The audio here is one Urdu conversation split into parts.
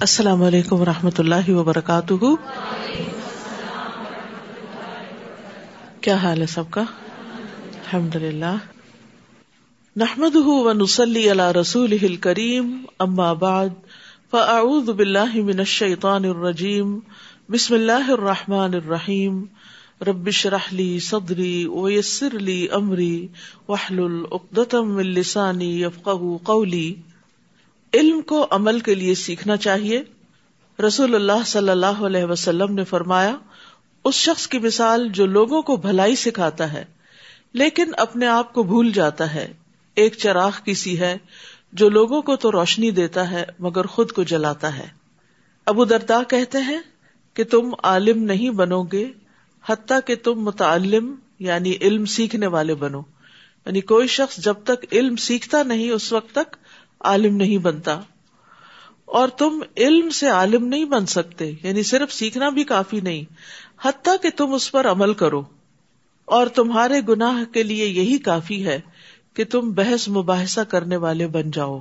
السلام علیکم و رحمۃ اللہ وبرکاتہ۔ کیا حال ہے سب کا؟ الحمد للہ نحمد و نسلی اللہ رسول کریم اما بعد، فاعوذ باللہ من الشیطان الرجیم، بسم اللہ الرحمٰن الرحیم۔ ربش رحلی صدری ویسر لی امری وحل العقدم السانی یفقہ قولی۔ علم کو عمل کے لیے سیکھنا چاہیے۔ رسول اللہ صلی اللہ علیہ وسلم نے فرمایا، اس شخص کی مثال جو لوگوں کو بھلائی سکھاتا ہے، لیکن اپنے آپ کو بھول جاتا ہے۔ ایک چراغ کی سی ہے جو لوگوں کو تو روشنی دیتا ہے، مگر خود کو جلاتا ہے۔ ابو دردا کہتے ہیں کہ تم عالم نہیں بنو گے، حتیٰ کہ تم متعلم یعنی علم سیکھنے والے بنو۔ یعنی کوئی شخص جب تک علم سیکھتا نہیں، اس وقت تک عالم نہیں بنتا۔ اور تم علم سے عالم نہیں بن سکتے یعنی صرف سیکھنا بھی کافی نہیں، حتیٰ کہ تم اس پر عمل کرو۔ اور تمہارے گناہ کے لیے یہی کافی ہے کہ تم بحث مباحثہ کرنے والے بن جاؤ۔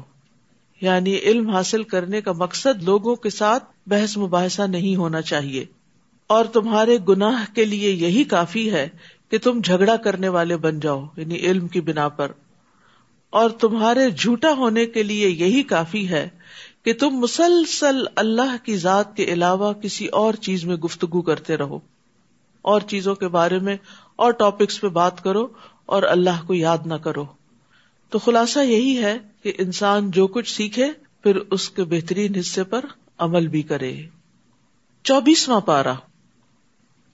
یعنی علم حاصل کرنے کا مقصد لوگوں کے ساتھ بحث مباحثہ نہیں ہونا چاہیے۔ اور تمہارے گناہ کے لیے یہی کافی ہے کہ تم جھگڑا کرنے والے بن جاؤ یعنی علم کی بنا پر۔ اور تمہارے جھوٹا ہونے کے لیے یہی کافی ہے کہ تم مسلسل اللہ کی ذات کے علاوہ کسی اور چیز میں گفتگو کرتے رہو۔ اور چیزوں کے بارے میں اور ٹاپکس پہ بات کرو اور اللہ کو یاد نہ کرو۔ تو خلاصہ یہی ہے کہ انسان جو کچھ سیکھے، پھر اس کے بہترین حصے پر عمل بھی کرے۔ چوبیسواں پارا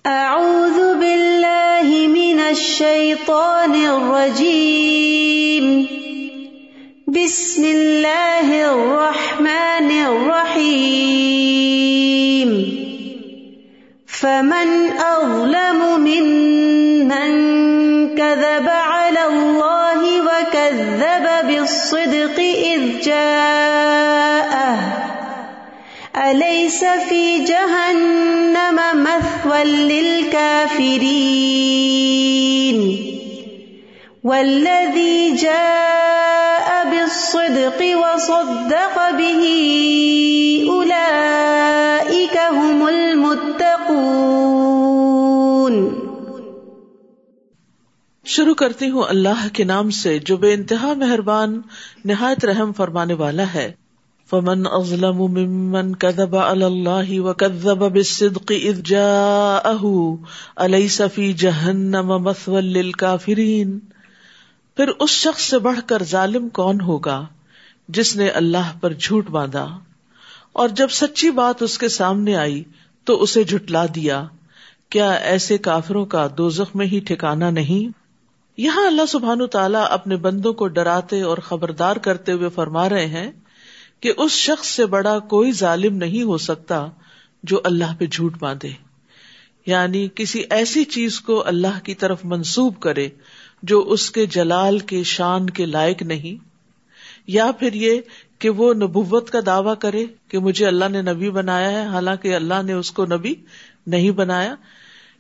اعوذ باللہ من الشیطان الرجیم۔ بسم اللہ الرحمن الرحیم. فمن اظلم ممن كذب على الله وكذب بالصدق اذ جاءه أليس في جهنم مثوى للكافرين والذي جاء بالصدق وصدق به أولئك هم المتقون. شروع کرتی ہوں اللہ کے نام سے جو بے انتہا مہربان، نہایت رحم فرمانے والا ہے۔ فمن اظلم ممن كذب على الله وكذب بالصدق اذ جاءه اليس في جهنم مثوى للكافرين؟ پھر اس شخص سے بڑھ کر ظالم کون ہوگا جس نے اللہ پر جھوٹ باندھا؟ اور جب سچی بات اس کے سامنے آئی تو اسے جھٹلا دیا، کیا ایسے کافروں کا دو میں ہی ٹھکانا نہیں؟ یہاں اللہ سبحان تعالیٰ اپنے بندوں کو ڈراتے اور خبردار کرتے ہوئے فرما رہے ہیں کہ اس شخص سے بڑا کوئی ظالم نہیں ہو سکتا جو اللہ پہ جھوٹ باندھے۔ یعنی کسی ایسی چیز کو اللہ کی طرف منسوب کرے جو اس کے جلال کے شان کے لائق نہیں، یا پھر یہ کہ وہ نبوت کا دعوی کرے کہ مجھے اللہ نے نبی بنایا ہے، حالانکہ اللہ نے اس کو نبی نہیں بنایا۔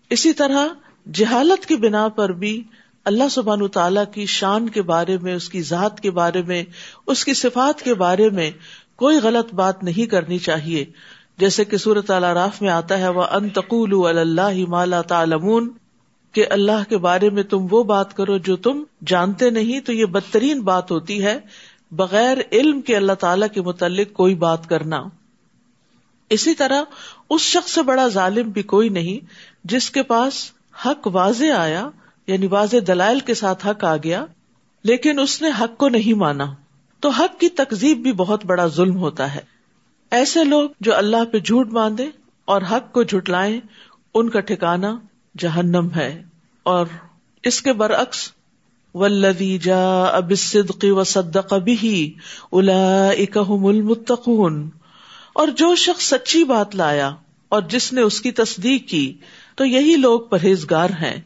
اسی طرح جہالت کی بنا پر بھی اللہ سبحان تعالی کی شان کے بارے میں، اس کی ذات کے بارے میں، اس کی صفات کے بارے میں کوئی غلط بات نہیں کرنی چاہیے۔ جیسے کہ سورت اللہ راف میں آتا ہے وہ انتقول اللہ مالا تعلمون۔ کہ اللہ کے بارے میں تم وہ بات کرو جو تم جانتے نہیں، تو یہ بدترین بات ہوتی ہے، بغیر علم کے اللہ تعالی کے متعلق کوئی بات کرنا۔ اسی طرح اس شخص سے بڑا ظالم بھی کوئی نہیں، جس کے پاس حق واضح آیا یعنی واضح دلائل کے ساتھ حق آ گیا، لیکن اس نے حق کو نہیں مانا۔ تو حق کی تکزیب بھی بہت بڑا ظلم ہوتا ہے۔ ایسے لوگ جو اللہ پہ جھوٹ باندھے اور حق کو جھٹلائیں، ان کا ٹھکانا جہنم ہے۔ اور اس کے برعکس ولدی جا اب صدقی و صدق بھی الا المتقون۔ اور جو شخص سچی بات لایا اور جس نے اس کی تصدیق کی، تو یہی لوگ پرہیزگار ہیں۔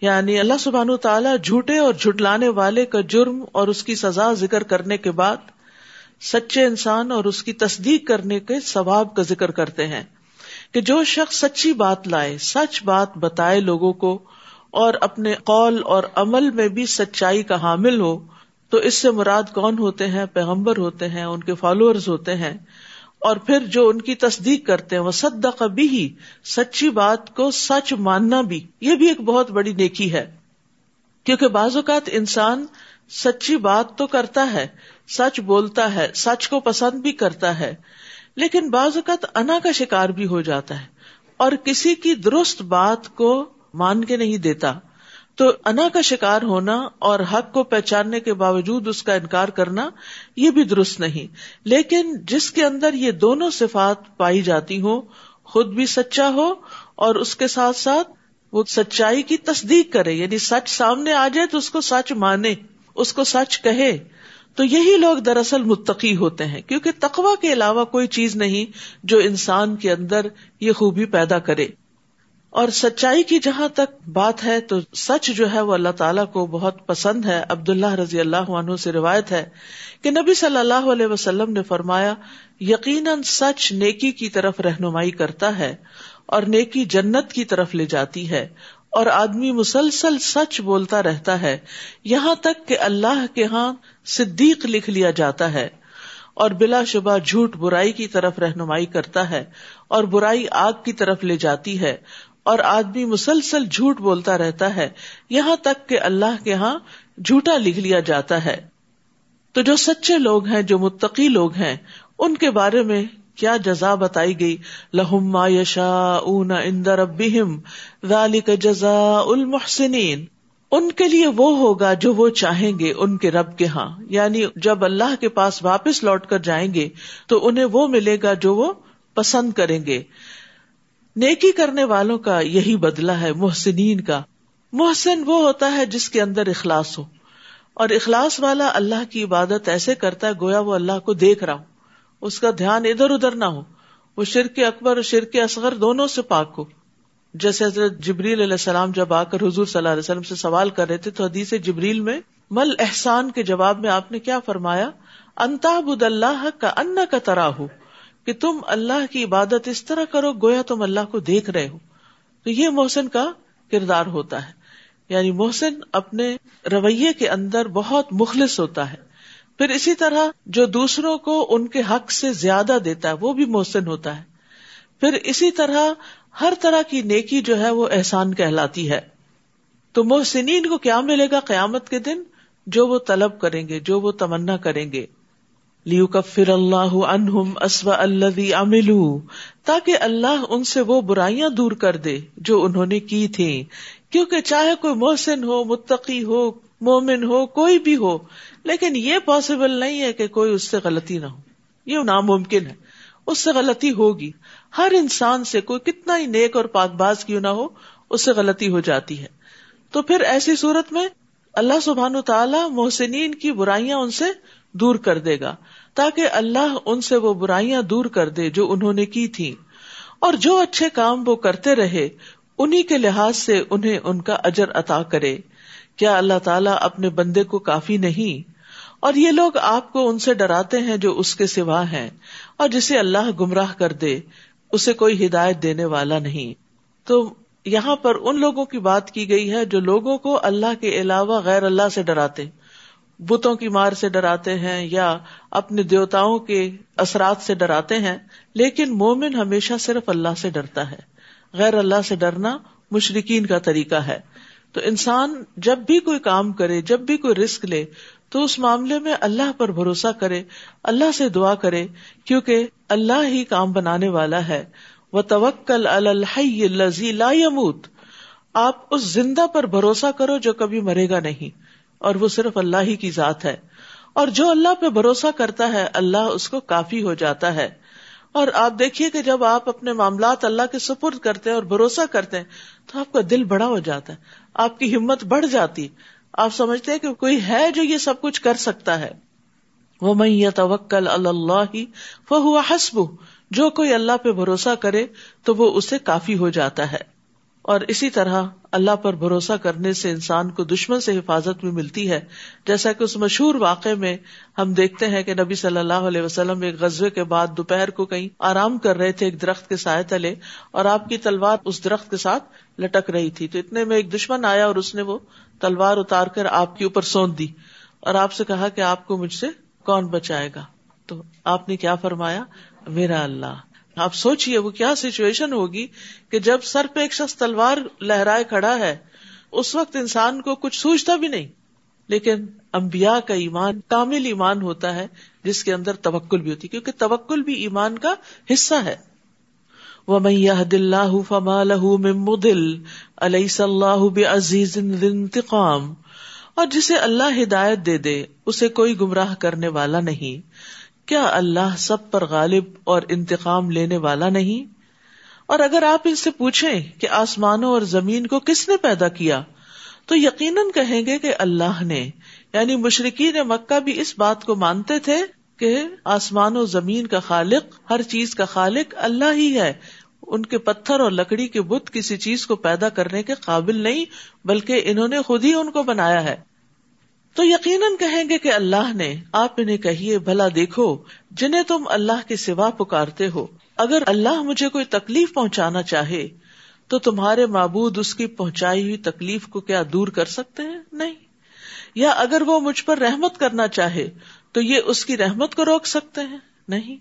یعنی اللہ سبحان تعالیٰ جھوٹے اور جھٹلانے والے کا جرم اور اس کی سزا ذکر کرنے کے بعد، سچے انسان اور اس کی تصدیق کرنے کے ثواب کا ذکر کرتے ہیں۔ کہ جو شخص سچی بات لائے، سچ بات بتائے لوگوں کو اور اپنے قول اور عمل میں بھی سچائی کا حامل ہو، تو اس سے مراد کون ہوتے ہیں؟ پیغمبر ہوتے ہیں، ان کے فالوئر ہوتے ہیں۔ اور پھر جو ان کی تصدیق کرتے ہیں وہ سد بھی ہی سچی بات کو سچ ماننا بھی، یہ بھی ایک بہت بڑی نیکی ہے۔ کیونکہ بعض اوقات انسان سچی بات تو کرتا ہے، سچ بولتا ہے، سچ کو پسند بھی کرتا ہے لیکن بعض اوقات انا کا شکار بھی ہو جاتا ہے اور کسی کی درست بات کو مان کے نہیں دیتا تو انا کا شکار ہونا اور حق کو پہچاننے کے باوجود اس کا انکار کرنا یہ بھی درست نہیں لیکن جس کے اندر یہ دونوں صفات پائی جاتی ہوں، خود بھی سچا ہو اور اس کے ساتھ ساتھ وہ سچائی کی تصدیق کرے یعنی سچ سامنے آ جائے تو اس کو سچ مانے، اس کو سچ کہے۔ تو یہی لوگ دراصل متقی ہوتے ہیں، کیونکہ تقوا کے علاوہ کوئی چیز نہیں جو انسان کے اندر یہ خوبی پیدا کرے۔ اور سچائی کی جہاں تک بات ہے، تو سچ جو ہے، وہ اللہ تعالیٰ کو بہت پسند ہے۔ عبد اللہ رضی اللہ عنہ سے روایت ہے کہ نبی صلی اللہ علیہ وسلم نے فرمایا، یقیناً سچ نیکی کی طرف رہنمائی کرتا ہے اور نیکی جنت کی طرف لے جاتی ہے۔ اور آدمی مسلسل سچ بولتا رہتا ہے، یہاں تک کہ اللہ کے ہاں صدیق لکھ لیا جاتا ہے اور بلا شبہ جھوٹ برائی کی طرف رہنمائی کرتا ہے اور برائی آگ کی طرف لے جاتی ہے اور آدمی مسلسل جھوٹ بولتا رہتا ہے، یہاں تک کہ اللہ کے ہاں جھوٹا لکھ لیا جاتا ہے۔ تو جو سچے لوگ ہیں، جو متقی لوگ ہیں، ان کے بارے میں کیا جزا بتائی گئی؟ لہما یشا اون اندر ابہم ذالک جزا المحسنین۔ ان کے لیے وہ ہوگا جو وہ چاہیں گے ان کے رب کے ہاں۔ یعنی جب اللہ کے پاس واپس لوٹ کر جائیں گے، تو انہیں وہ ملے گا جو وہ پسند کریں گے۔ نیکی کرنے والوں کا یہی بدلا ہے، محسنین کا۔ محسن وہ ہوتا ہے جس کے اندر اخلاص ہو۔ اور اخلاص والا اللہ کی عبادت ایسے کرتا ہے، گویا وہ اللہ کو دیکھ رہا ہو اس کا دھیان ادھر ادھر نہ ہو۔ وہ شرک اکبر اور شرک اصغر دونوں سے پاک ہو۔ جیسے حضرت جبریل علیہ السلام جب آ کر حضور صلی اللہ علیہ وسلم سے سوال کر رہے تھے تو حدیث جبریل میں مل احسان کے جواب میں آپ نے کیا فرمایا؟ انتاب اللہ کا ان کا ترا ہو کہ تم اللہ کی عبادت اس طرح کرو گویا تم اللہ کو دیکھ رہے ہو۔ تو یہ محسن کا کردار ہوتا ہے۔ یعنی محسن اپنے رویے کے اندر بہت مخلص ہوتا ہے۔ پھر اسی طرح جو دوسروں کو ان کے حق سے زیادہ دیتا ہے، وہ بھی محسن ہوتا ہے۔ پھر اسی طرح ہر طرح کی نیکی جو ہے، وہ احسان کہلاتی ہے۔ تو محسنین کو کیا ملے گا قیامت کے دن، جو وہ طلب کریں گے، جو وہ تمنا کریں گے۔ لیو کفر اللہ انہم اسوا اللہ املو تاکہ اللہ ان سے وہ برائیاں دور کر دے جو انہوں نے کی تھی کیونکہ چاہے کوئی محسن ہو، متقی ہو، مومن ہو، کوئی بھی ہو لیکن یہ پاسبل نہیں ہے کہ کوئی اس سے غلطی نہ ہو۔ یہ ناممکن ہے۔ اس سے غلطی ہوگی۔ ہر انسان سے کوئی کتنا ہی نیک اور پاک باز کیوں نہ ہو، اس سے غلطی ہو جاتی ہے۔ تو پھر ایسی صورت میں اللہ سبحان تعالیٰ محسنین کی برائیاں ان سے دور کر دے گا، تاکہ اللہ ان سے وہ برائیاں دور کر دے جو انہوں نے کی تھی اور جو اچھے کام وہ کرتے رہے انہیں کے لحاظ سے انہیں ان کا اجر عطا کرے۔ کیا اللہ تعالیٰ اپنے بندے کو کافی نہیں؟ اور یہ لوگ آپ کو ان سے ڈراتے ہیں جو اس کے سوا ہیں، اور جسے اللہ گمراہ کر دے، اسے کوئی ہدایت دینے والا نہیں۔ تو یہاں پر ان لوگوں کی بات کی گئی ہے جو لوگوں کو اللہ کے علاوہ غیر اللہ سے ڈراتے۔ بتوں کی مار سے ڈراتے ہیں یا اپنے دیوتاؤں کے اثرات سے ڈراتے ہیں، لیکن مومن ہمیشہ صرف اللہ سے ڈرتا ہے۔ غیر اللہ سے ڈرنا مشرقین کا طریقہ ہے۔ تو انسان جب بھی کوئی کام کرے، جب بھی کوئی رسک لے تو اس معاملے میں اللہ پر بھروسہ کرے، اللہ سے دعا کرے، کیونکہ اللہ ہی کام بنانے والا ہے۔ وہ توکل الحی لا یموت آپ اس زندہ پر بھروسہ کرو جو کبھی مرے گا نہیں، اور وہ صرف اللہ ہی کی ذات ہے۔ اور جو اللہ پہ بھروسہ کرتا ہے، اللہ اس کو کافی ہو جاتا ہے۔ اور آپ دیکھیے کہ جب آپ اپنے معاملات اللہ کے سپرد کرتے ہیں اور بھروسہ کرتے ہیں، تو آپ کا دل بڑا ہو جاتا ہے، آپ کی ہمت بڑھ جاتی آپ سمجھتے ہیں کہ کوئی ہے جو یہ سب کچھ کر سکتا ہے۔ وہ میں یہ توکل اللہ وہ ہوا حسب جو کوئی اللہ پہ بھروسہ کرے تو وہ اسے کافی ہو جاتا ہے۔ اور اسی طرح اللہ پر بھروسہ کرنے سے انسان کو دشمن سے حفاظت بھی ملتی ہے۔ جیسا کہ اس مشہور واقعے میں ہم دیکھتے ہیں کہ نبی صلی اللہ علیہ وسلم ایک غزبے کے بعد دوپہر کو کہیں آرام کر رہے تھے ایک درخت کے سائے تلے اور آپ کی تلوار اس درخت کے ساتھ لٹک رہی تھی۔ تو اتنے میں ایک دشمن آیا اور اس نے وہ تلوار اتار کر آپ کے اوپر سونت دی اور آپ سے کہا کہ آپ کو مجھ سے کون بچائے گا؟ تو آپ نے کیا فرمایا؟ میرا اللہ۔ آپ سوچیے وہ کیا سچویشن ہوگی کہ جب سر پہ ایک شخص تلوار لہرائے کھڑا ہے، اس وقت انسان کو کچھ سوچتا بھی نہیں۔ لیکن امبیا کا ایمان کامل ایمان ہوتا ہے، جس کے اندر توکل بھی ہوتی کیونکہ توکل بھی ایمان کا حصہ ہے۔ وہ میاں دل فما لہ مدل علیہ صلاح عزیز انتقام۔ اور جسے اللہ ہدایت دے دے، اسے کوئی گمراہ کرنے والا نہیں۔ کیا اللہ سب پر غالب اور انتقام لینے والا نہیں؟ اور اگر آپ ان سے پوچھیں کہ آسمانوں اور زمین کو کس نے پیدا کیا، تو یقیناً کہیں گے کہ اللہ نے یعنی مشرقین مکہ بھی اس بات کو مانتے تھے کہ آسمان و زمین کا خالق، ہر چیز کا خالق اللہ ہی ہے۔ ان کے پتھر اور لکڑی کے بت کسی چیز کو پیدا کرنے کے قابل نہیں، بلکہ انہوں نے خود ہی ان کو بنایا ہے۔ تو یقیناً کہیں گے کہ اللہ نے آپ انہیں کہیے، بھلا دیکھو، جنہیں تم اللہ کے سوا پکارتے ہو۔ اگر اللہ مجھے کوئی تکلیف پہنچانا چاہے، تو تمہارے معبود اس کی پہنچائی ہوئی تکلیف کو کیا دور کر سکتے ہیں؟ نہیں۔ یا اگر وہ مجھ پر رحمت کرنا چاہے، تو یہ اس کی رحمت کو روک سکتے ہیں؟ نہیں۔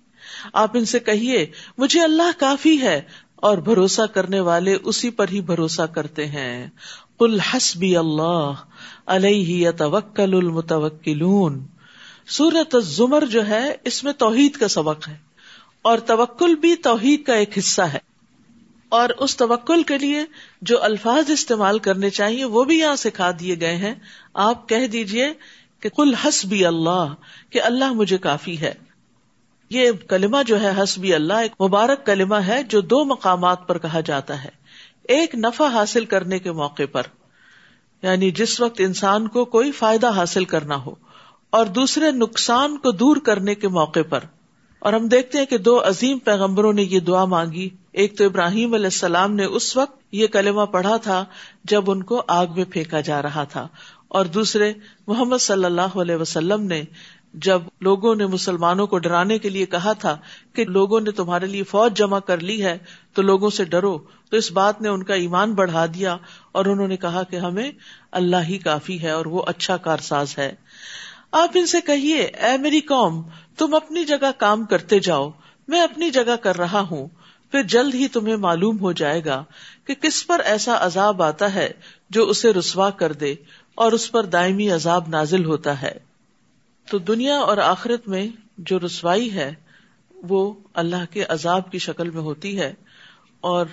آپ ان سے کہیے، مجھے اللہ کافی ہے اور بھروسہ کرنے والے اسی پر ہی بھروسہ کرتے ہیں۔ کل حسبی اللہ۔ علیہ توکل المتوکلون۔ سورت زمر جو ہے، اس میں توحید کا سبق ہے، اور توکل بھی توحید کا ایک حصہ ہے۔ اور اس توکل کے لیے جو الفاظ استعمال کرنے چاہیے، وہ بھی یہاں سکھا دیے گئے ہیں۔ آپ کہہ دیجیے کہ کل حسبی اللہ، کہ اللہ مجھے کافی ہے۔ یہ کلمہ جو ہے، حسبی اللہ، ایک مبارک کلمہ ہے جو دو مقامات پر کہا جاتا ہے۔ ایک نفع حاصل کرنے کے موقع پر۔ یعنی جس وقت انسان کو کوئی فائدہ حاصل کرنا ہو اور دوسرے نقصان کو دور کرنے کے موقع پر۔ اور ہم دیکھتے ہیں کہ دو عظیم پیغمبروں نے یہ دعا مانگی۔ ایک تو ابراہیم علیہ السلام نے اس وقت یہ کلمہ پڑھا تھا جب ان کو آگ میں پھینکا جا رہا تھا۔ اور دوسرے محمد صلی اللہ علیہ وسلم نے جب لوگوں نے مسلمانوں کو ڈرانے کے لیے کہا تھا کہ لوگوں نے تمہارے لیے فوج جمع کر لی ہے تو لوگوں سے ڈرو، تو اس بات نے ان کا ایمان بڑھا دیا اور انہوں نے کہا کہ ہمیں اللہ ہی کافی ہے اور وہ اچھا کارساز ہے۔ آپ ان سے کہیے، اے میری قوم، تم اپنی جگہ کام کرتے جاؤ، میں اپنی جگہ کر رہا ہوں، پھر جلد ہی تمہیں معلوم ہو جائے گا کہ کس پر ایسا عذاب آتا ہے جو اسے رسوا کر دے اور اس پر دائمی عذاب نازل ہوتا ہے۔ تو دنیا اور آخرت میں جو رسوائی ہے، وہ اللہ کے عذاب کی شکل میں ہوتی ہے۔ اور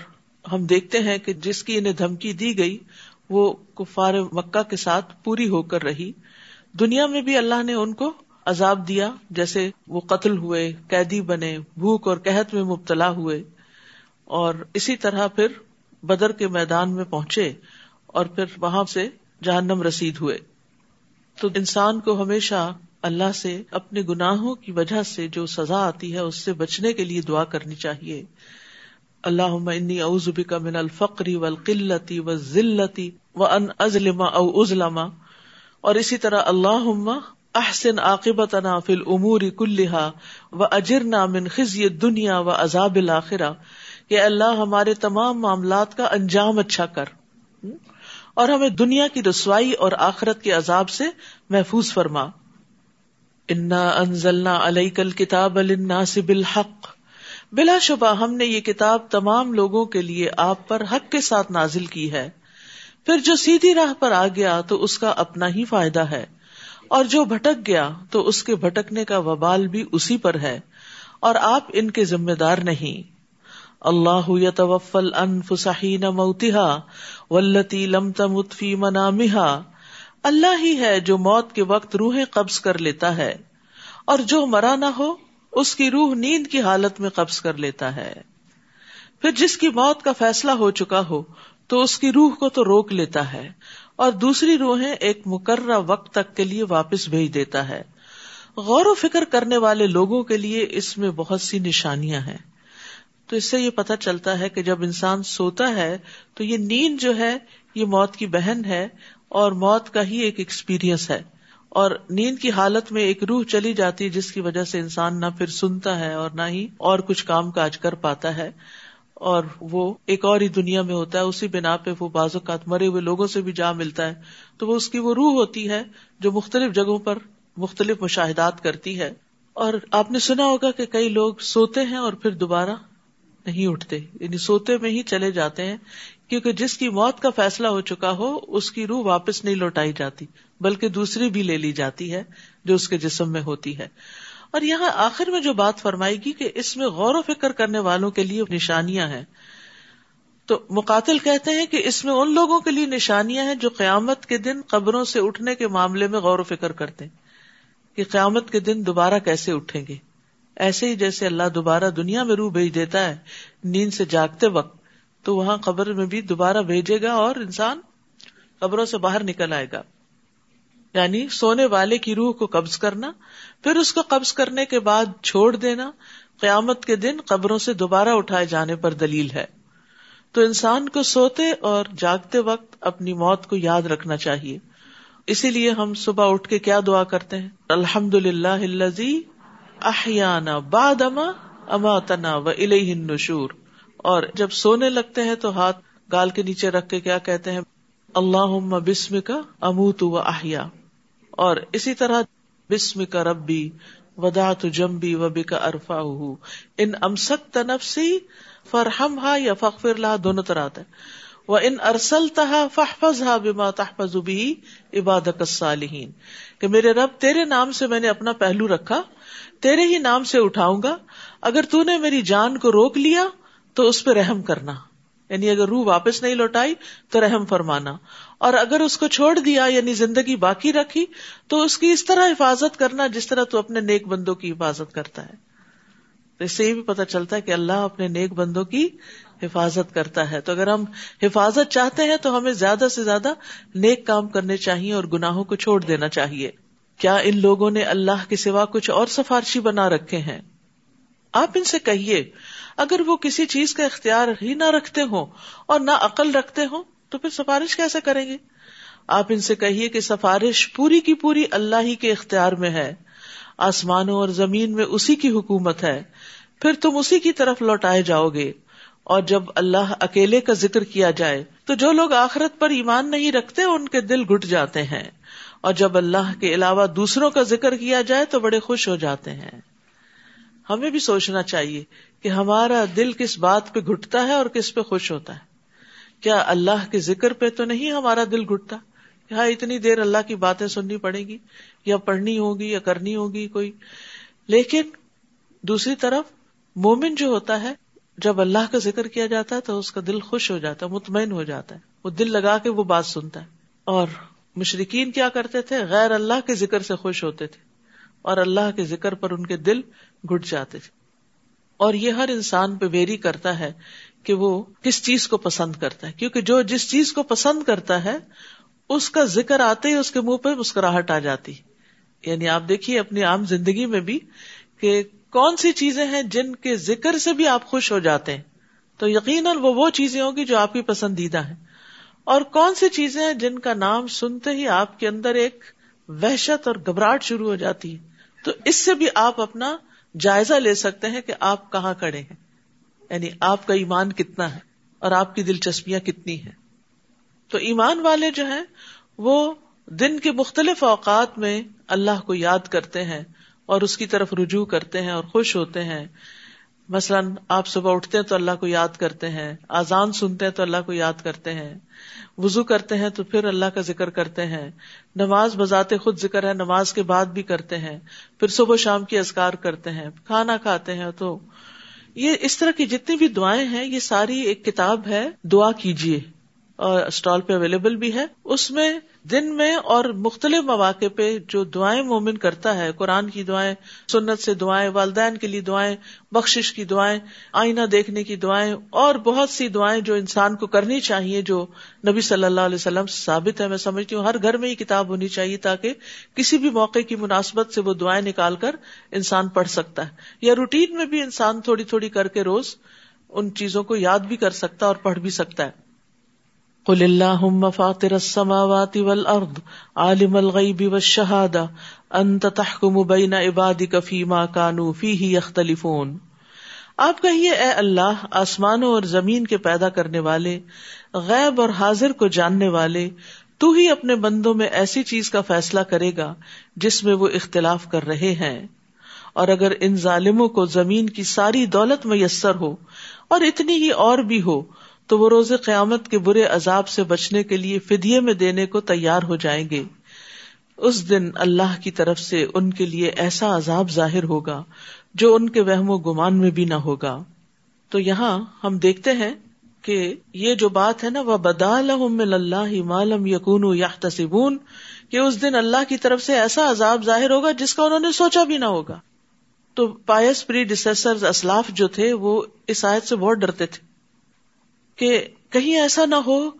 ہم دیکھتے ہیں کہ جس کی انہیں دھمکی دی گئی، وہ کفار مکہ کے ساتھ پوری ہو کر رہی۔ دنیا میں بھی اللہ نے ان کو عذاب دیا، جیسے وہ قتل ہوئے، قیدی بنے، بھوک اور قحط میں مبتلا ہوئے۔ اور اسی طرح پھر بدر کے میدان میں پہنچے اور پھر وہاں سے جہنم رسید ہوئے۔ تو انسان کو ہمیشہ اللہ سے اپنے گناہوں کی وجہ سے جو سزا آتی ہے اس سے بچنے کے لیے دعا کرنی چاہیے۔ اللہ انی اعوذ بک من الفقری و القلتی و ذلتی و ان ازلم او ازلم۔ اور اسی طرح اللہ احسن عاقبتنا فی الامور کلها و اجرنا من خزی دنیا و عذاب الاخرہ۔ کہ اللہ، ہمارے تمام معاملات کا انجام اچھا کر۔ اور ہمیں دنیا کی رسوائی اور آخرت کے عذاب سے محفوظ فرما۔ انا انزلنا علیہ کل کتاب بالحق۔ بلا شبہ، ہم نے یہ کتاب تمام لوگوں کے لیے آپ پر حق کے ساتھ نازل کی ہے۔ پھر جو سیدھی راہ پر آ گیا تو اس کا اپنا ہی فائدہ ہے۔ اور جو بھٹک گیا تو اس کے بھٹکنے کا وبال بھی اسی پر ہے۔ اور آپ ان کے ذمہ دار نہیں۔ اللہ یتوفل انفسحین موتها والتی لم تمت فی منامها اللہ ہی ہے جو موت کے وقت روحیں قبض کر لیتا ہے، اور جو مرا نہ ہو، اس کی روح نیند کی حالت میں قبض کر لیتا ہے۔ پھر جس کی موت کا فیصلہ ہو چکا ہو، تو اس کی روح کو تو روک لیتا ہے، اور دوسری روحیں ایک مقررہ وقت تک کے لیے واپس بھیج دیتا ہے۔ غور و فکر کرنے والے لوگوں کے لیے اس میں بہت سی نشانیاں ہیں۔ تو اس سے یہ پتا چلتا ہے کہ جب انسان سوتا ہے، تو یہ نیند جو ہے، یہ موت کی بہن ہے اور موت کا ہی ایک ایکسپیرئنس ہے۔ اور نیند کی حالت میں ایک روح چلی جاتی ہے جس کی وجہ سے انسان نہ پھر سنتا ہے اور نہ ہی اور کچھ کام کاج کر پاتا ہے۔ اور وہ ایک اور ہی دنیا میں ہوتا ہے، اسی بنا پہ وہ بعض اوقات مرے ہوئے لوگوں سے بھی جا ملتا ہے۔ تو وہ اس کی وہ روح ہوتی ہے جو مختلف جگہوں پر مختلف مشاہدات کرتی ہے۔ اور آپ نے سنا ہوگا کہ کئی لوگ سوتے ہیں اور پھر دوبارہ نہیں اٹھتے یعنی سوتے میں ہی چلے جاتے ہیں۔ کیونکہ جس کی موت کا فیصلہ ہو چکا ہو، اس کی روح واپس نہیں لوٹائی جاتی، بلکہ دوسری بھی لے لی جاتی ہے جو اس کے جسم میں ہوتی ہے۔ اور یہاں آخر میں جو بات فرمائی گی کہ اس میں غور و فکر کرنے والوں کے لیے نشانیاں ہیں۔ تو مقاتل کہتے ہیں کہ اس میں ان لوگوں کے لیے نشانیاں ہیں جو قیامت کے دن قبروں سے اٹھنے کے معاملے میں غور و فکر کرتے ہیں۔ کہ قیامت کے دن دوبارہ کیسے اٹھیں گے؟ ایسے ہی جیسے اللہ دوبارہ دنیا میں روح بھیج دیتا ہے، نیند سے جاگتے وقت تو وہاں قبر میں بھی دوبارہ بھیجے گا اور انسان قبروں سے باہر نکل آئے گا۔ یعنی سونے والے کی روح کو قبض کرنا، پھر اس کو قبض کرنے کے بعد چھوڑ دینا، قیامت کے دن قبروں سے دوبارہ اٹھائے جانے پر دلیل ہے۔ تو انسان کو سوتے اور جاگتے وقت اپنی موت کو یاد رکھنا چاہیے۔ اسی لیے ہم صبح اٹھ کے کیا دعا کرتے ہیں؟ الحمد للہ احیانا باد اما اما تنا و الشور اور جب سونے لگتے ہیں تو ہاتھ گال کے نیچے رکھ کے کیا کہتے ہیں؟ اللہ بسم کا اموت و احیا۔ اور اسی طرح بسم کا ربی ودا تو جمبی و بکا ارفا ان امسک تنفسی فرحم ہا یا فخر لا دونوں طرح آتا ہے وہ ان ارسل تہا فحفظ ہا بما تحفظ بھی عبادت الصالحین کہ میرے رب، تیرے نام سے میں نے اپنا پہلو رکھا، تیرے ہی نام سے اٹھاؤں گا۔ اگر تو نے میری جان کو روک لیا تو اس پہ رحم کرنا۔ یعنی اگر روح واپس نہیں لوٹائی تو رحم فرمانا۔ اور اگر اس کو چھوڑ دیا یعنی زندگی باقی رکھی، تو اس کی اس طرح حفاظت کرنا جس طرح تو اپنے نیک بندوں کی حفاظت کرتا ہے۔ تو اس سے یہ بھی پتا چلتا ہے کہ اللہ اپنے نیک بندوں کی حفاظت کرتا ہے۔ تو اگر ہم حفاظت چاہتے ہیں تو ہمیں زیادہ سے زیادہ نیک کام کرنے چاہیے اور گناہوں کو چھوڑ دینا چاہیے۔ کیا ان لوگوں نے اللہ کے سوا کچھ اور سفارشی بنا رکھے ہیں؟ آپ ان سے کہیے، اگر وہ کسی چیز کا اختیار ہی نہ رکھتے ہوں اور نہ عقل رکھتے ہوں، تو پھر سفارش کیسے کریں گے؟ آپ ان سے کہیے کہ سفارش پوری کی پوری اللہ ہی کے اختیار میں ہے، آسمانوں اور زمین میں اسی کی حکومت ہے، پھر تم اسی کی طرف لوٹائے جاؤ گے۔ اور جب اللہ اکیلے کا ذکر کیا جائے، تو جو لوگ آخرت پر ایمان نہیں رکھتے، ان کے دل گٹ جاتے ہیں۔ اور جب اللہ کے علاوہ دوسروں کا ذکر کیا جائے، تو بڑے خوش ہو جاتے ہیں۔ ہمیں بھی سوچنا چاہیے کہ ہمارا دل کس بات پہ گھٹتا ہے اور کس پہ خوش ہوتا ہے۔ کیا اللہ کے ذکر پہ تو نہیں ہمارا دل گھٹتا؟ ہاں اتنی دیر اللہ کی باتیں سننی پڑے گی؟ یا پڑھنی ہوگی یا کرنی ہوگی کوئی؟ لیکن دوسری طرف مومن جو ہوتا ہے، جب اللہ کا ذکر کیا جاتا ہے تو اس کا دل خوش ہو جاتا ہے، مطمئن ہو جاتا ہے۔ وہ دل لگا کے وہ بات سنتا ہے۔ اور مشرقین کیا کرتے تھے؟ غیر اللہ کے ذکر سے خوش ہوتے تھے۔ اور اللہ کے ذکر پر ان کے دل گٹ جاتے تھے۔ اور یہ ہر انسان پہ ویری کرتا ہے کہ وہ کس چیز کو پسند کرتا ہے، کیونکہ جو جس چیز کو پسند کرتا ہے، اس کا ذکر آتے ہی اس کے منہ پہ مسکراہٹ آ جاتی۔ یعنی آپ دیکھیے اپنی عام زندگی میں بھی کہ کون سی چیزیں ہیں جن کے ذکر سے بھی آپ خوش ہو جاتے ہیں۔ تو یقیناً وہ وہ چیزیں ہوں گی جو آپ کی پسندیدہ ہیں۔ اور کون سی چیزیں ہیں جن کا نام سنتے ہی آپ کے اندر ایک وحشت اور گھبراہٹ شروع ہو جاتی ہے۔ تو اس سے بھی آپ اپنا جائزہ لے سکتے ہیں کہ آپ کہاں کھڑے ہیں۔ یعنی آپ کا ایمان کتنا ہے اور آپ کی دلچسپیاں کتنی ہیں۔ تو ایمان والے جو ہیں، وہ دن کے مختلف اوقات میں اللہ کو یاد کرتے ہیں اور اس کی طرف رجوع کرتے ہیں اور خوش ہوتے ہیں۔ مثلاً آپ صبح اٹھتے ہیں تو اللہ کو یاد کرتے ہیں آزان سنتے ہیں تو اللہ کو یاد کرتے ہیں وزو کرتے ہیں تو پھر اللہ کا ذکر کرتے ہیں، نماز بذات خود ذکر ہے، نماز کے بعد بھی کرتے ہیں، پھر صبح شام کی ازکار کرتے ہیں، کھانا کھاتے ہیں، تو یہ اس طرح کی جتنی بھی دعائیں ہیں، یہ ساری ایک کتاب ہے، دعا کیجیے اسٹال پہ اویلیبل بھی ہے۔ اس میں دن میں اور مختلف مواقع پہ جو دعائیں مومن کرتا ہے، قرآن کی دعائیں، سنت سے دعائیں، والدین کے لیے دعائیں بخش کی دعائیں، آئینہ دیکھنے کی دعائیں، اور بہت سی دعائیں جو انسان کو کرنی چاہیے، جو نبی صلی اللہ علیہ وسلم سے ثابت ہے۔ میں سمجھتی ہوں ہر گھر میں یہ کتاب ہونی چاہیے تاکہ کسی بھی موقع کی مناسبت سے وہ دعائیں نکال کر انسان پڑھ سکتا ہے۔ یا روٹین میں بھی انسان تھوڑی تھوڑی کر کے روز ان چیزوں کو یاد بھی کر سکتا اور پڑھ بھی سکتا ہے۔ قل اللهم فاطر السماوات والارض عالم الغيب والشهاده انت تحكم بين عبادك فيما كانوا فيه يختلفون۔ آپ کہیے، اے اللہ، آسمانوں اور زمین کے پیدا کرنے والے، غیب اور حاضر کو جاننے والے، تو ہی اپنے بندوں میں ایسی چیز کا فیصلہ کرے گا جس میں وہ اختلاف کر رہے ہیں۔ اور اگر ان ظالموں کو زمین کی ساری دولت میسر ہو اور اتنی ہی اور بھی ہو تو وہ روز قیامت کے برے عذاب سے بچنے کے لیے فدیے میں دینے کو تیار ہو جائیں گے۔ اس دن اللہ کی طرف سے ان کے لیے ایسا عذاب ظاہر ہوگا جو ان کے وہم و گمان میں بھی نہ ہوگا۔ تو یہاں ہم دیکھتے ہیں کہ یہ جو بات ہے نا وہ بدال اللہ مالم یقون یا تصبون کہ اس دن اللہ کی طرف سے ایسا عذاب ظاہر ہوگا جس کا انہوں نے سوچا بھی نہ ہوگا۔ تو پائس پری ڈسر اسلاف جو تھے، وہ اس آیت سے بہت ڈرتے تھے۔ کہ کہیں ایسا نہ ہو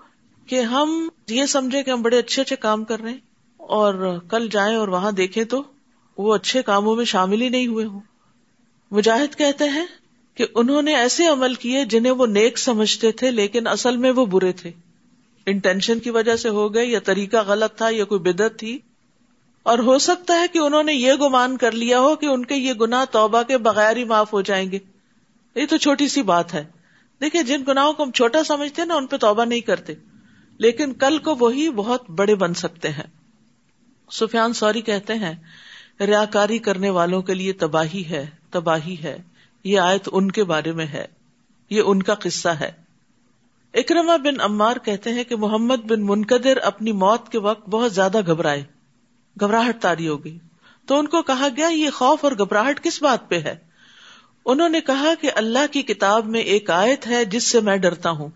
کہ ہم یہ سمجھے کہ ہم بڑے اچھے اچھے کام کر رہے ہیں اور کل جائیں اور وہاں دیکھیں تو وہ اچھے کاموں میں شامل ہی نہیں ہوئے ہوں۔ مجاہد کہتے ہیں کہ انہوں نے ایسے عمل کیے جنہیں وہ نیک سمجھتے تھے لیکن اصل میں وہ برے تھے۔ انٹینشن کی وجہ سے ہو گئے یا طریقہ غلط تھا یا کوئی بدت تھی۔ اور ہو سکتا ہے کہ انہوں نے یہ گمان کر لیا ہو کہ ان کے یہ گنا توبہ کے بغیر ہی معاف ہو جائیں گے۔ یہ تو چھوٹی سی بات ہے۔ دیکھیے، جن گناہوں کو ہم چھوٹا سمجھتے ہیں نا، ان پہ توبہ نہیں کرتے۔ لیکن کل کو وہی بہت بڑے بن سکتے ہیں۔ سفیان سوری کہتے ہیں ریا کاری کرنے والوں کے لیے تباہی ہے تباہی ہے۔ یہ آیت ان کے بارے میں ہے۔ یہ ان کا قصہ ہے۔ اکرما بن امار کہتے ہیں کہ محمد بن منقدر اپنی موت کے وقت بہت زیادہ گھبرائے، گھبراہٹ تاری ہو گئی۔ تو ان کو کہا گیا، یہ خوف اور گھبراہٹ کس بات پہ ہے؟ انہوں نے کہا کہ اللہ کی کتاب میں ایک آیت ہے جس سے میں ڈرتا ہوں۔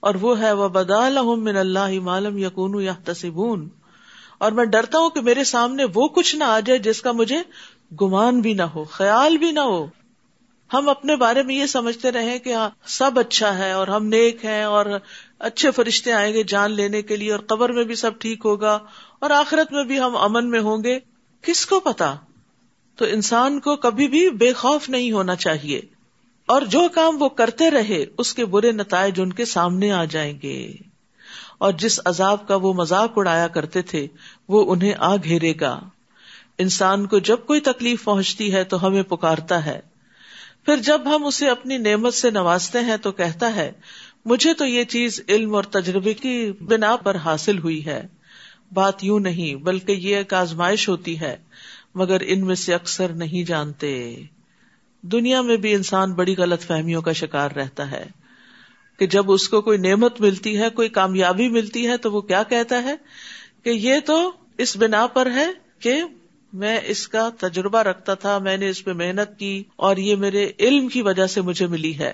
اور وہ ہے وہ بدال من اللہ مالم یقون یا تصبون اور میں ڈرتا ہوں کہ میرے سامنے وہ کچھ نہ آ جائے جس کا مجھے گمان بھی نہ ہو، خیال بھی نہ ہو۔ ہم اپنے بارے میں یہ سمجھتے رہے کہ ہاں سب اچھا ہے اور ہم نیک ہیں اور اچھے فرشتے آئیں گے جان لینے کے لیے اور قبر میں بھی سب ٹھیک ہوگا اور آخرت میں بھی ہم امن میں ہوں گے۔ کس کو پتا؟ تو انسان کو کبھی بھی بے خوف نہیں ہونا چاہیے۔ اور جو کام وہ کرتے رہے، اس کے برے نتائج ان کے سامنے آ جائیں گے۔ اور جس عذاب کا وہ مذاق اڑایا کرتے تھے، وہ انہیں آ گھیرے گا۔ انسان کو جب کوئی تکلیف پہنچتی ہے تو ہمیں پکارتا ہے۔ پھر جب ہم اسے اپنی نعمت سے نوازتے ہیں تو کہتا ہے، مجھے تو یہ چیز علم اور تجربے کی بنا پر حاصل ہوئی ہے۔ بات یوں نہیں، بلکہ یہ ایک آزمائش ہوتی ہے۔ مگر ان میں سے اکثر نہیں جانتے۔ دنیا میں بھی انسان بڑی غلط فہمیوں کا شکار رہتا ہے کہ جب اس کو کوئی نعمت ملتی ہے، کوئی کامیابی ملتی ہے تو وہ کیا کہتا ہے؟ کہ یہ تو اس بنا پر ہے کہ میں اس کا تجربہ رکھتا تھا، میں نے اس پہ محنت کی اور یہ میرے علم کی وجہ سے مجھے ملی ہے۔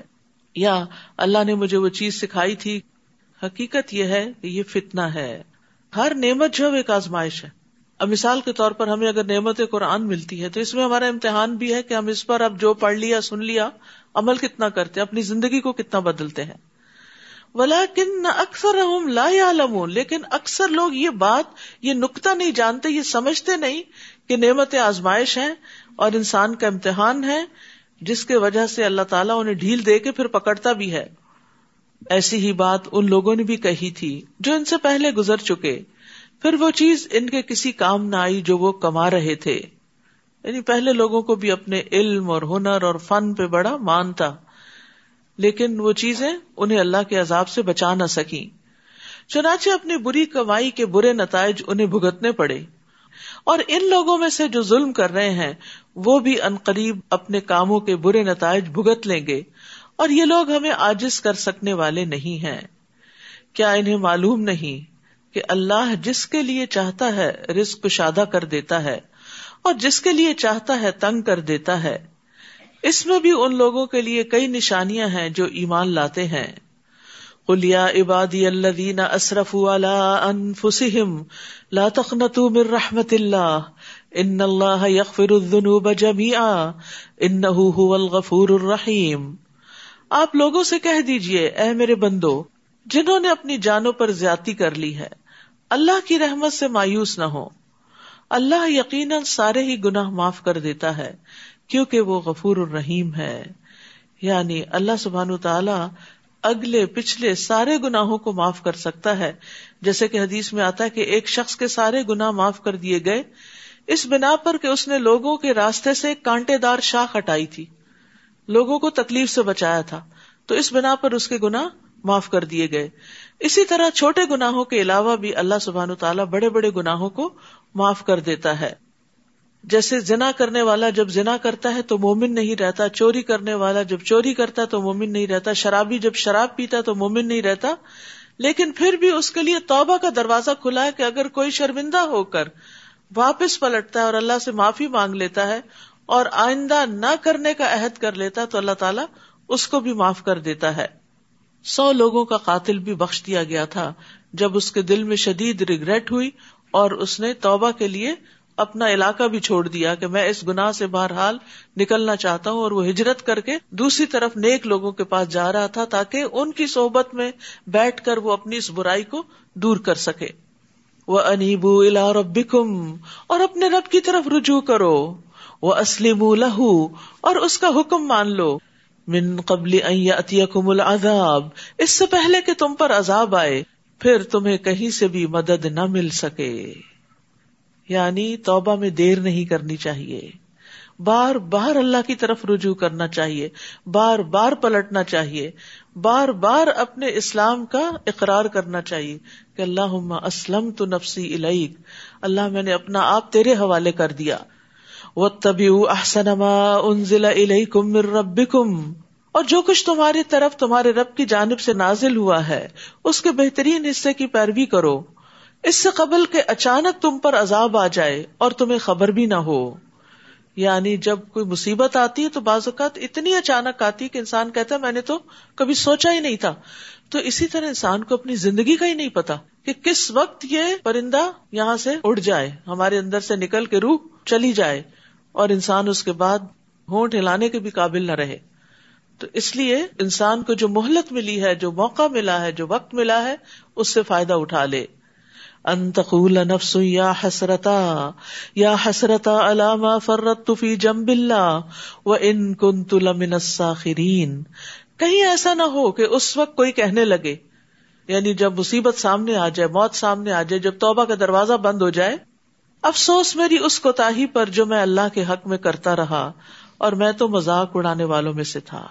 یا اللہ نے مجھے وہ چیز سکھائی تھی۔ حقیقت یہ ہے کہ یہ فتنا ہے۔ ہر نعمت جو ایک آزمائش ہے۔ اب مثال کے طور پر ہمیں اگر نعمت قرآن ملتی ہے تو اس میں ہمارا امتحان بھی ہے کہ ہم اس پر اب جو پڑھ لیا، سن لیا، عمل کتنا کرتے اپنی زندگی کو کتنا بدلتے ہیں۔ ولا کن اکثر لا لیکن اکثر لوگ یہ بات، یہ نقطہ نہیں جانتے، یہ سمجھتے نہیں کہ نعمت آزمائش ہے اور انسان کا امتحان ہے، جس کے وجہ سے اللہ تعالیٰ انہیں ڈھیل دے کے پھر پکڑتا بھی ہے۔ ایسی ہی بات ان لوگوں نے بھی کہی تھی جو ان سے پہلے گزر چکے۔ پھر وہ چیز ان کے کسی کام نہ آئی جو وہ کما رہے تھے۔ یعنی پہلے لوگوں کو بھی اپنے علم اور ہنر اور فن پہ بڑا مان تھا، لیکن وہ چیزیں انہیں اللہ کے عذاب سے بچا نہ سکی چنانچہ اپنی بری کمائی کے برے نتائج انہیں بھگتنے پڑے۔ اور ان لوگوں میں سے جو ظلم کر رہے ہیں، وہ بھی انقریب اپنے کاموں کے برے نتائج بھگت لیں گے۔ اور یہ لوگ ہمیں آجز کر سکنے والے نہیں ہیں۔ کیا انہیں معلوم نہیں کہ اللہ جس کے لیے چاہتا ہے رزق شادہ کر دیتا ہے اور جس کے لیے چاہتا ہے تنگ کر دیتا ہے۔ اس میں بھی ان لوگوں کے لیے کئی نشانیاں ہیں جو ایمان لاتے ہیں۔ قلیا عبادی اللہ دینا اصرف انفسم لا تقنطوا من رحمت اللہ ان اللہ یغفر الذنوب جميعا انه هو الغفور الرحیم۔ آپ لوگوں سے کہہ دیجیے، اے میرے بندو جنہوں نے اپنی جانوں پر زیادتی کر لی ہے، اللہ کی رحمت سے مایوس نہ ہو اللہ یقیناً سارے ہی گناہ معاف کر دیتا ہے، کیونکہ وہ غفور الرحیم ہے۔ یعنی اللہ سبحان تعالی اگلے، پچھلے سارے گناہوں کو معاف کر سکتا ہے۔ جیسے کہ حدیث میں آتا ہے کہ ایک شخص کے سارے گناہ معاف کر دیے گئے، اس بنا پر کہ اس نے لوگوں کے راستے سے کانٹے دار شاخ ہٹائی تھی۔ لوگوں کو تکلیف سے بچایا تھا۔ تو اس بنا پر اس کے گنا معاف کر دیے گئے۔ اسی طرح چھوٹے گناہوں کے علاوہ بھی اللہ سبحان تعالیٰ بڑے بڑے گناہوں کو معاف کر دیتا ہے۔ جیسے زنا کرنے والا جب زنا کرتا ہے تو مومن نہیں رہتا، چوری کرنے والا جب چوری کرتا ہے تو مومن نہیں رہتا، شرابی جب شراب پیتا تو مومن نہیں رہتا۔ لیکن پھر بھی اس کے لیے توبہ کا دروازہ کھلا ہے کہ اگر کوئی شرمندہ ہو کر واپس پلٹتا ہے اور اللہ سے معافی مانگ لیتا ہے اور آئندہ نہ کرنے کا عہد کر لیتا ہے تو اللہ تعالیٰ اس کو بھی معاف کر دیتا ہے۔ سو لوگوں کا قاتل بھی بخش دیا گیا تھا جب اس کے دل میں شدید ریگریٹ ہوئی اور اس نے توبہ کے لیے اپنا علاقہ بھی چھوڑ دیا کہ میں اس گناہ سے بہرحال نکلنا چاہتا ہوں اور وہ ہجرت کر کے دوسری طرف نیک لوگوں کے پاس جا رہا تھا تاکہ ان کی صحبت میں بیٹھ کر وہ اپنی اس برائی کو دور کر سکے۔ وہ انیبو الا ربکم اور اپنے رب کی طرف رجوع کرو۔ وہ اسلم لہو اور اس کا حکم مان لو۔ من قبل اتیکم العذاب۔ اس سے پہلے کہ تم پر عذاب آئے، پھر تمہیں کہیں سے بھی مدد نہ مل سکے۔ یعنی توبہ میں دیر نہیں کرنی چاہیے۔ بار بار اللہ کی طرف رجوع کرنا چاہیے، بار بار پلٹنا چاہیے، بار بار اپنے اسلام کا اقرار کرنا چاہیے کہ اللہ اسلم تو نفسی علیق اللہ میں نے اپنا آپ تیرے حوالے کر دیا۔ وہ تبھی احسن انزل الیکم من ربکم اور جو کچھ تمہاری طرف، تمہارے رب کی جانب سے نازل ہوا ہے، اس کے بہترین حصے کی پیروی کرو۔ اس سے قبل کے اچانک تم پر عذاب آ جائے اور تمہیں خبر بھی نہ ہو۔ یعنی جب کوئی مصیبت آتی ہے تو بعض اوقات اتنی اچانک آتی ہے کہ انسان کہتا ہے، میں نے تو کبھی سوچا ہی نہیں تھا۔ تو اسی طرح انسان کو اپنی زندگی کا ہی نہیں پتا کہ کس وقت یہ پرندہ یہاں سے اڑ جائے، ہمارے اندر سے نکل کے روح چلی جائے۔ اور انسان اس کے بعد ہونٹ ہلانے کے بھی قابل نہ رہے۔ تو اس لیے انسان کو جو مہلت ملی ہے، جو موقع ملا ہے، جو وقت ملا ہے، اس سے فائدہ اٹھا لے۔ انتقول نفس یا حسرتا یا حسرتا علامہ فرت فی جمب اللہ، و ان کن لمن الساخرین۔ کہیں ایسا نہ ہو کہ اس وقت کوئی کہنے لگے۔ یعنی جب مصیبت سامنے آ جائے، موت سامنے آ جائے، جب توبہ کا دروازہ بند ہو جائے افسوس میری اس کوتاہی پر جو میں اللہ کے حق میں کرتا رہا اور میں تو مذاق اڑانے والوں میں سے تھا۔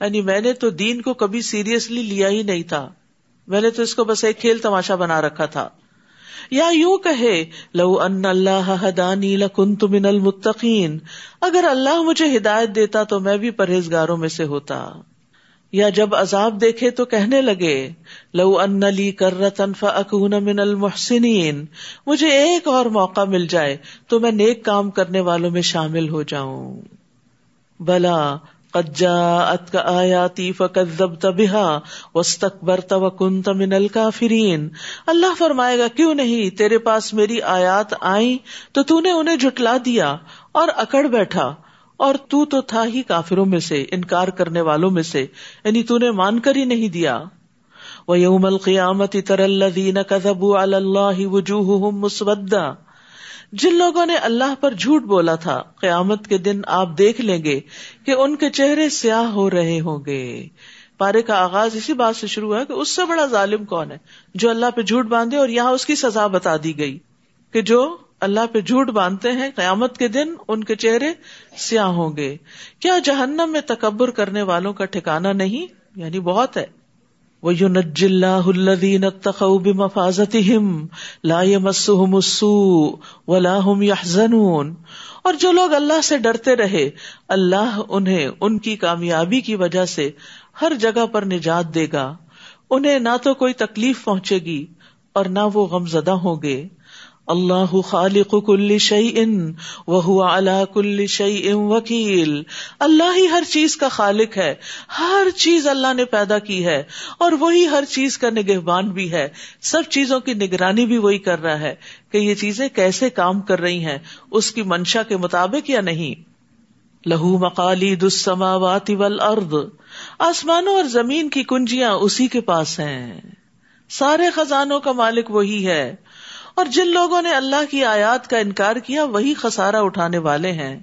یعنی میں نے تو دین کو کبھی سیریسلی لیا ہی نہیں تھا۔ میں نے تو اس کو بس ایک کھیل تماشا بنا رکھا تھا۔ یا یوں کہے، لو ان اللہ ہدانی لکنت من المتقین۔ اگر اللہ مجھے ہدایت دیتا تو میں بھی پرہیزگاروں میں سے ہوتا۔ یا جب عذاب دیکھے تو کہنے لگے، لو ان لی کرتن فاکون من المحسنین، مجھے ایک اور موقع مل جائے تو میں نیک کام کرنے والوں میں شامل ہو جاؤں۔ بلا قجا ات کا آیاتی فکت بہا وسطبرت و کنت من الکافرین۔ اللہ فرمائے گا، کیوں نہیں؟ تیرے پاس میری آیات آئی تو تو نے انہیں جٹلا دیا اور اکڑ بیٹھا۔ اور تو تو تھا ہی کافروں میں سے، انکار کرنے والوں میں سے یعنی تو نے مان کر ہی نہیں دیا۔ وہ یوم القیامت تر اللہ کذبوا علی اللہ وجوہہم مسودہ جن لوگوں نے اللہ پر جھوٹ بولا تھا، قیامت کے دن آپ دیکھ لیں گے کہ ان کے چہرے سیاہ ہو رہے ہوں گے۔ پارے کا آغاز اسی بات سے شروع ہے کہ اس سے بڑا ظالم کون ہے، جو اللہ پہ جھوٹ باندھے اور یہاں اس کی سزا بتا دی گئی کہ جو اللہ پہ جھوٹ باندھتے ہیں، قیامت کے دن ان کے چہرے سیاہ ہوں گے۔ کیا جہنم میں تکبر کرنے والوں کا ٹھکانا نہیں؟ یعنی بہت ہے۔ وہ یو نج اللہ الدین تخوب مفاظت لا مسم و لاہم یا اور جو لوگ اللہ سے ڈرتے رہے، اللہ انہیں ان کی کامیابی کی وجہ سے ہر جگہ پر نجات دے گا۔ انہیں نہ تو کوئی تکلیف پہنچے گی اور نہ وہ غم زدہ ہوں گے۔ اللہ خالق کل شعی ان وہ اللہ کل شعی ام وکیل۔ اللہ ہی ہر چیز کا خالق ہے۔ ہر چیز اللہ نے پیدا کی ہے۔ اور وہی ہر چیز کا نگہبان بھی ہے۔ سب چیزوں کی نگرانی بھی وہی کر رہا ہے کہ یہ چیزیں کیسے کام کر رہی ہیں۔ اس کی منشا کے مطابق یا نہیں؟ لہو مکالی دسماوات ارد آسمانوں اور زمین کی کنجیاں اسی کے پاس ہیں۔ سارے خزانوں کا مالک وہی ہے۔ اور جن لوگوں نے اللہ کی آیات کا انکار کیا، وہی خسارا اٹھانے والے ہیں۔